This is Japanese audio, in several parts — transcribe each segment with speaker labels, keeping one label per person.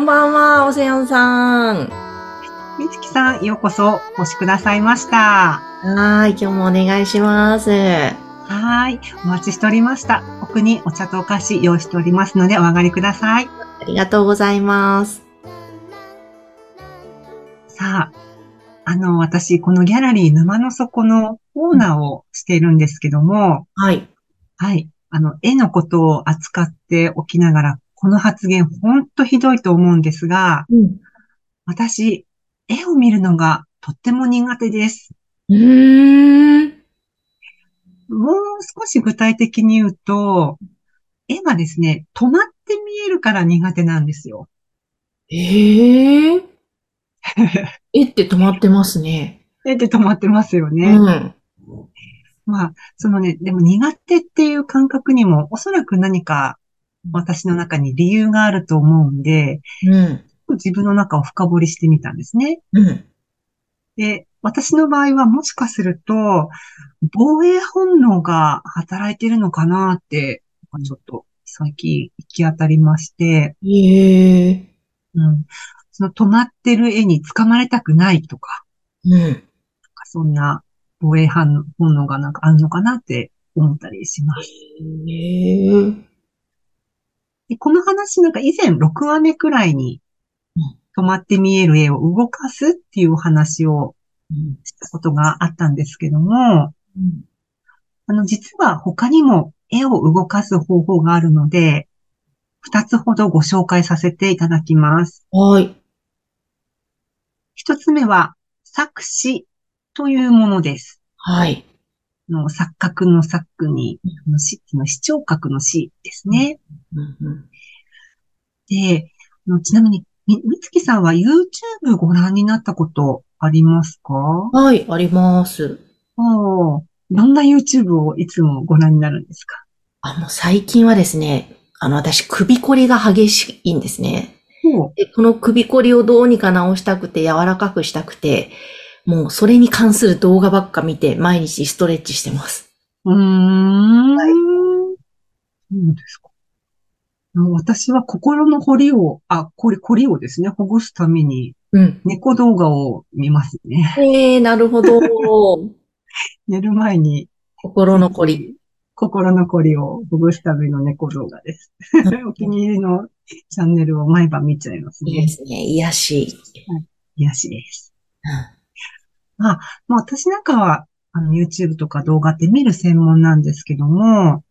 Speaker 1: こんばんは、オセアンさん。
Speaker 2: みつきさん、ようこそお越しくださいました。
Speaker 1: はい、今日もお願いします。
Speaker 2: はい。お待ちしておりました。奥にお茶とお菓子用意しておりますので、お上がりください。
Speaker 1: ありがとうございます。
Speaker 2: さあ、あの、私、このギャラリー沼の底のオーナーをしているんですけども、
Speaker 1: はい。
Speaker 2: はい。あの、絵のことを扱っておきながら、この発言、ほんとひどいと思うんですが、
Speaker 1: うん。
Speaker 2: 私、絵を見るのがとっても苦手です。
Speaker 1: うーん。
Speaker 2: もう少し具体的に言うと、絵はですね、止まって見えるから苦手なんですよ。
Speaker 1: ええ 絵って止まってますね。
Speaker 2: 絵で止まってますよ
Speaker 1: う
Speaker 2: ね。
Speaker 1: ん。
Speaker 2: まあ、そのね、でも苦手っていう感覚にもおそらく何か私の中に理由があると思うんで、
Speaker 1: うん。
Speaker 2: 自分の中を深掘りしてみたんですね。
Speaker 1: うん。
Speaker 2: で、私の場合はもしかすると、防衛本能が働いているのかなって、ちょっと最近行き当たりまして、
Speaker 1: ええ
Speaker 2: うん、その止まってる絵に掴まれたくないとか、
Speaker 1: うん。
Speaker 2: なんかそんな防衛反本能がなんかあるのかなって思ったりします。
Speaker 1: ええ
Speaker 2: でこの話なんか以前6話目くらいに
Speaker 1: うん
Speaker 2: 止まって見える絵を動かすっていうお話を
Speaker 1: うん。
Speaker 2: したことがあったんですけども、
Speaker 1: うん。
Speaker 2: あの、実は他にも絵を動かす方法があるので、二つほどご紹介させていただきます。
Speaker 1: はい。
Speaker 2: 一つ目は、作詞というものです。
Speaker 1: はい。
Speaker 2: あの錯覚の作に、あの視の視聴覚の視ですね。
Speaker 1: うんうん。
Speaker 2: で、あのちなみに、み、みつきさんは YouTube ご覧になったことありますか？
Speaker 1: はい、あります。
Speaker 2: おーどんな YouTube をいつもご覧になるんですか？
Speaker 1: あ、もう最近はですね、あの、私、首こりが激しいんですね。
Speaker 2: お
Speaker 1: で、この首こりをどうにか直したくて、柔らかくしたくて、もうそれに関する動画ばっか見て、毎日ストレッチしてます。
Speaker 2: うーん。そうですか。私は心の彫りを、あ、これ、凝りをですね、ほぐすために
Speaker 1: うん。
Speaker 2: 猫動画を見ますね。
Speaker 1: ええなるほど。
Speaker 2: 寝る前に
Speaker 1: 心のこり。
Speaker 2: 心の凝りをほぐすための猫動画です。お気に入りのチャンネルを毎晩見ちゃいます
Speaker 1: いいで
Speaker 2: ね。
Speaker 1: すね。癒し。
Speaker 2: 癒しです。
Speaker 1: うん
Speaker 2: まあ私なんかは、あの、YouTube とか動画って見る専門なんですけども、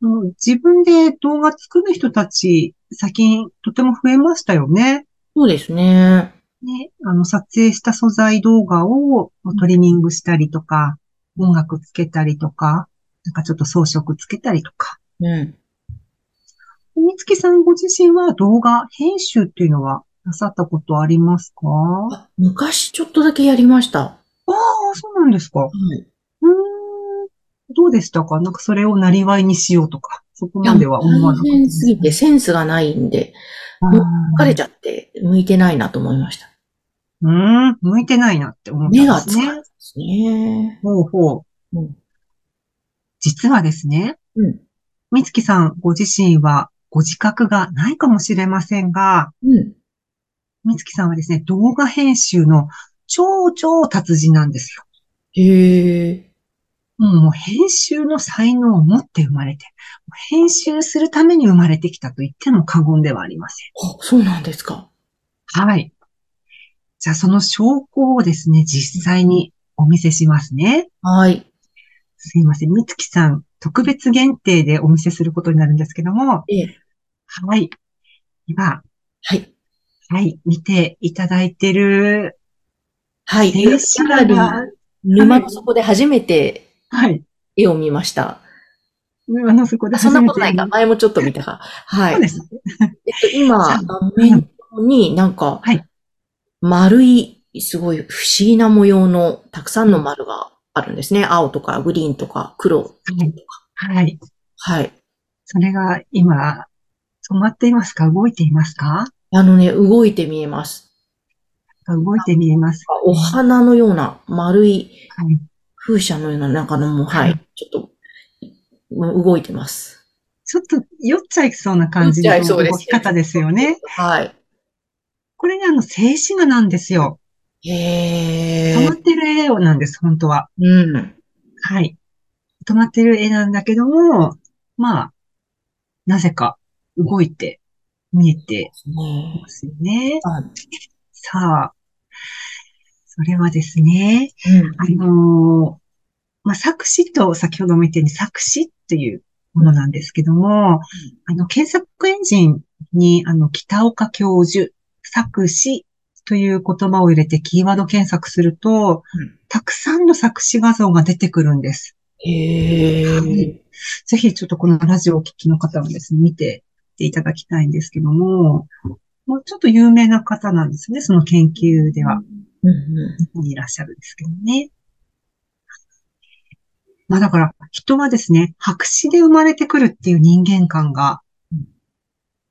Speaker 2: もう自分で動画作る人たち、最近とても増えましたよね。
Speaker 1: そうですね。
Speaker 2: ね、あの、撮影した素材動画をトリミングしたりとか、音楽つけたりとか、なんかちょっと装飾つけたりとか。
Speaker 1: うん。
Speaker 2: みつきさんご自身は動画編集っていうのはなさったことありますか？あ
Speaker 1: あ昔ちょっとだけやりました。
Speaker 2: あ、そうなんですか。
Speaker 1: はい。
Speaker 2: うーん。どうでしたか？なんかそれをなりわいにしようとか、そこまでは思わなかった
Speaker 1: 大変すぎてセンスがないんで、疲れちゃって向いてないなと思いました。
Speaker 2: うーん、向いてないなって思ったん
Speaker 1: 目が
Speaker 2: ですね。
Speaker 1: 疲れますね。
Speaker 2: ほうほう。
Speaker 1: うん。
Speaker 2: 実はですね、
Speaker 1: うん。
Speaker 2: みつきさんご自身はご自覚がないかもしれませんが、
Speaker 1: うん。
Speaker 2: みつきさんはですね、動画編集の超超達人なんですよ。
Speaker 1: へえ。
Speaker 2: うんもう編集の才能を持って生まれて、編集するために生まれてきたと言っても過言ではありません。
Speaker 1: あ、そうなんですか。
Speaker 2: はい。じゃあその証拠をですね、実際にお見せしますね。
Speaker 1: はい。
Speaker 2: すいません。みつきさん、特別限定でお見せすることになるんですけども、
Speaker 1: ええ。
Speaker 2: はい。今、
Speaker 1: はい。
Speaker 2: はい、見ていただいてる、
Speaker 1: はい。
Speaker 2: 静
Speaker 1: ギャラ沼の底で初めて
Speaker 2: はい。
Speaker 1: 絵を見ました。
Speaker 2: 沼の底で
Speaker 1: そんな
Speaker 2: 初めて
Speaker 1: ことないか。前もちょっと見たか。はい。
Speaker 2: そうです。
Speaker 1: えっと、今、面になんか
Speaker 2: はい、
Speaker 1: 丸い、すごい不思議な模様のたくさんの丸があるんですね。青とかグリーンとか黒とか。
Speaker 2: はい。
Speaker 1: はい。
Speaker 2: それが今、止まっていますか？動いていますか？
Speaker 1: あのね、動いて見えます。
Speaker 2: 動いて見えます。
Speaker 1: お花のような丸い
Speaker 2: はい。
Speaker 1: 風車のような中のもう、はい、ちょっと、動いてます。
Speaker 2: ちょっと酔っちゃいそうな感じの動き方ですよね。
Speaker 1: はい。
Speaker 2: これね、あの、静止画なんですよ。
Speaker 1: へー
Speaker 2: 止まってる絵なんです、本当は。
Speaker 1: うん。
Speaker 2: はい。止まってる絵なんだけども、まあ、なぜか動いて見えて
Speaker 1: ね
Speaker 2: ますよね。
Speaker 1: あ
Speaker 2: さあ、それはですね、
Speaker 1: うん。
Speaker 2: あのーまあ、作詞と先ほども言ったように作詞っていうものなんですけども、あの、検索エンジンに、あの、北岡教授、作詞という言葉を入れてキーワード検索すると、
Speaker 1: うん
Speaker 2: たくさんの作詞画像が出てくるんです。
Speaker 1: へー
Speaker 2: ぜひちょっとこのラジオをお聞きの方はですね、見ていただきたいんですけども、もうちょっと有名な方なんですね、その研究では。
Speaker 1: うんう
Speaker 2: 日本にいらっしゃるんですけどね。まあだから、人はですね、白紙で生まれてくるっていう人間観が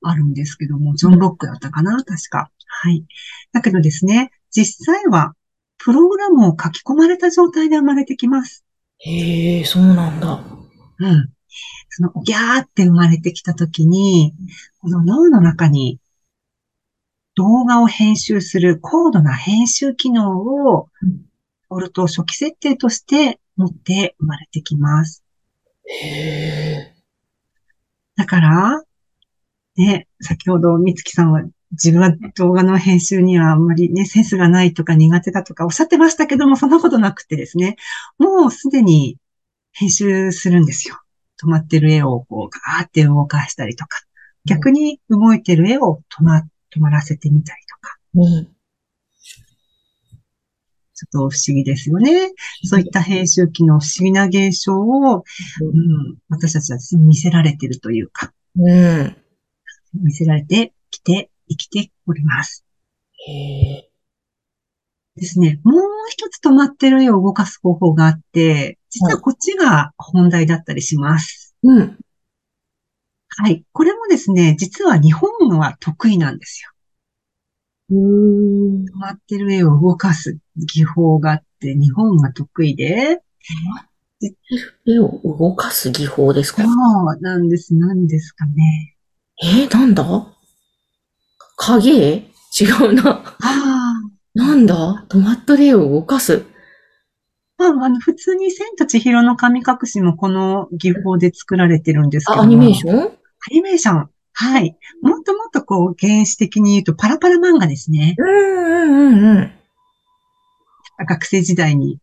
Speaker 2: あるんですけども、ジョン・ロックだったかな確か。はい。だけどですね、実際は、プログラムを書き込まれた状態で生まれてきます。
Speaker 1: ん。へえ、そうなんだ。
Speaker 2: うん。その、ギャーって生まれてきたときに、この脳の中に、動画を編集する高度な編集機能を
Speaker 1: うん、
Speaker 2: オルト初期設定として持って生まれてきます。
Speaker 1: へえ。
Speaker 2: だから、ね、先ほど美月さんは自分は動画の編集にはあんまりね、センスがないとか苦手だとかおっしゃってましたけども、そんなことなくてですね、もうすでに編集するんですよ。止まってる絵をこうガーって動かしたりとか、逆に動いてる絵を止ま、止まらせてみたりとか、
Speaker 1: うん。
Speaker 2: ちょっと不思議ですよね。そういった編集機の不思議な現象を、うん、私たちは見せられているというか、
Speaker 1: うん。
Speaker 2: 見せられてきて、生きております。
Speaker 1: へえ。
Speaker 2: ですね。もう一つ止まってる絵を動かす方法があって、実はこっちが本題だったりします。
Speaker 1: うん。
Speaker 2: はい。これもですね、実は日本は得意なんですよ。
Speaker 1: うん。
Speaker 2: 止まってる絵を動かす技法があって、日本が得意で、
Speaker 1: 絵を動かす技法ですか？
Speaker 2: そうなんです。何ですかね。
Speaker 1: えー、なんだ？影？絵違うな。
Speaker 2: ああ。
Speaker 1: なんだ？止まった絵を動かす。
Speaker 2: まあ、あの、普通に千と千尋の神隠しもこの技法で作られてるんですけど。
Speaker 1: アニメーション？
Speaker 2: アニメーション。はい。もっともっとこう、原始的に言うとパラパラ漫画ですね。
Speaker 1: うんうんうんうん。
Speaker 2: 学生時代に。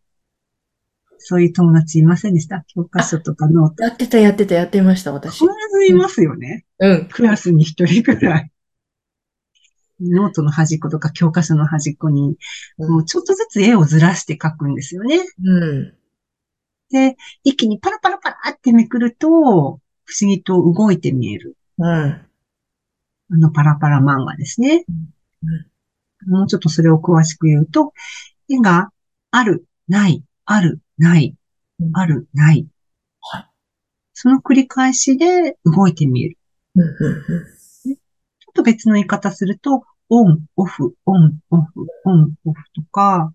Speaker 2: そういう友達いませんでした？教科書とかノート。
Speaker 1: やってたやってたやってました、私
Speaker 2: 必。ずいますよね。
Speaker 1: うん。
Speaker 2: クラスに一人くらい。ノートの端っことか教科書の端っこに、
Speaker 1: うん
Speaker 2: もうちょっとずつ絵をずらして描くんですよね。
Speaker 1: うん。
Speaker 2: で、一気にパラパラパラってめくると、不思議と動いて見える。
Speaker 1: うん。
Speaker 2: あのパラパラ漫画ですね。もうちょっとそれを詳しく言うと、絵がある、ない、ある、ない、
Speaker 1: うん
Speaker 2: ある、ない。
Speaker 1: はい
Speaker 2: その繰り返しで動いて見える。
Speaker 1: うんうん
Speaker 2: ちょっと別の言い方すると、オン、オフ、オン、オフ、オン、オフとか、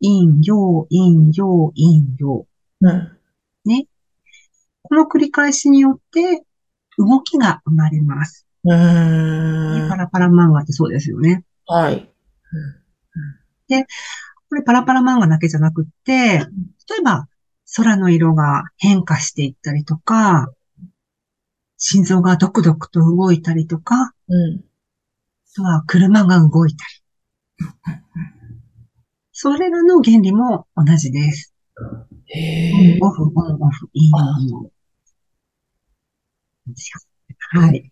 Speaker 2: 陰陽、陰陽、陰陽。
Speaker 1: うん。うん。
Speaker 2: この繰り返しによって、動きが生まれます。
Speaker 1: うーん。
Speaker 2: パラパラ漫画ってそうですよね。
Speaker 1: はい。
Speaker 2: これパラパラ漫画だけじゃなくって、例えば空の色が変化していったりとか、心臓がドクドクと動いたりとか、
Speaker 1: うん。
Speaker 2: あとは車が動いたり。それらの原理も同じです。
Speaker 1: へ
Speaker 2: オン、オフ、オン、オフ、イン、イン。はい。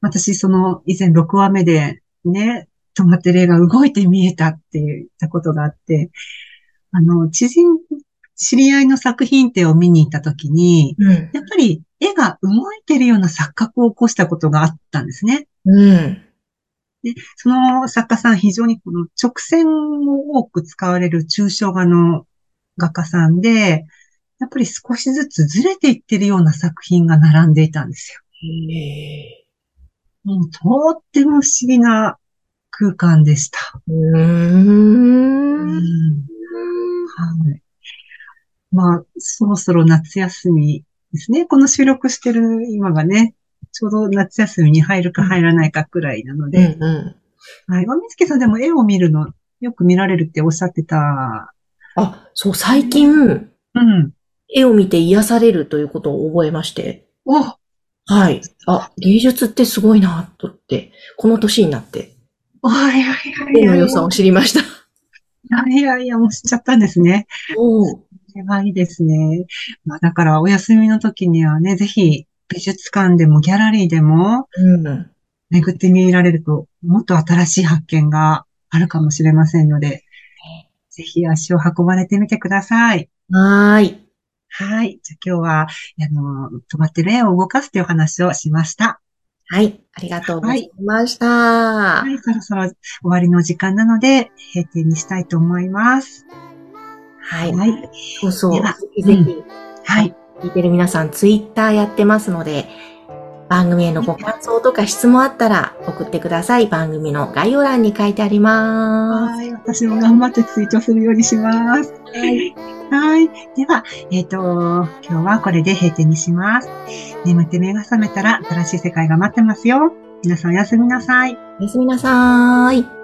Speaker 2: 私、その、以前6話目で、ね、止まってる絵が動いて見えたって言ったことがあって、あの、知人、知り合いの作品展を見に行ったときに、
Speaker 1: うん。
Speaker 2: やっぱり絵が動いてるような錯覚を起こしたことがあったんですね。
Speaker 1: うん。
Speaker 2: で、その作家さん非常にこの直線を多く使われる抽象画の画家さんで、やっぱり少しずつずれていってるような作品が並んでいたんですよ。
Speaker 1: へ
Speaker 2: もうとっても不思議な空間でした。
Speaker 1: ーう
Speaker 2: んはい。まあ、そろそろ夏休みですね。この収録してる今がね、ちょうど夏休みに入るか入らないかくらいなの
Speaker 1: う
Speaker 2: で、
Speaker 1: んうん。
Speaker 2: はい。おみつけさんでも絵を見るのよく見られるっておっしゃってた。
Speaker 1: あ、そう、最近、
Speaker 2: うん。
Speaker 1: 絵を見て癒されるということを覚えまして。
Speaker 2: お
Speaker 1: はい。あ、芸術ってすごいな、とって、この年になって、
Speaker 2: はいはいはい
Speaker 1: 絵の
Speaker 2: はい。
Speaker 1: 良さを知りました。
Speaker 2: いやいやいや、もう知っちゃったんですね。
Speaker 1: おー
Speaker 2: これはいいですね。まあだからお休みの時にはね、ぜひ美術館でもギャラリーでも
Speaker 1: うん。
Speaker 2: 巡ってみられると、もっと新しい発見があるかもしれませんので、ぜひ足を運ばれてみてください。
Speaker 1: はーい。
Speaker 2: はい。じゃあ今日は、あの、止まってる絵を動かすというお話をしました。
Speaker 1: はい。ありがとうございました。
Speaker 2: はい。そろそろ終わりの時間なので、閉店にしたいと思います。
Speaker 1: はい。
Speaker 2: はい。
Speaker 1: そうそう。
Speaker 2: では
Speaker 1: ぜひぜひ、
Speaker 2: はい。
Speaker 1: 聞いてる皆さん、ツイッターやってますので、番組へのご感想とか質問あったら送ってください。番組の概要欄に書いてありま
Speaker 2: はい。私も頑張ってツイートするようにします。
Speaker 1: す。はい。
Speaker 2: はい。では、えっ、と、今日はこれで閉店にします。眠って目が覚めたら新しい世界が待ってますよ。皆さんおやすみなさい。
Speaker 1: おやすみなさーい。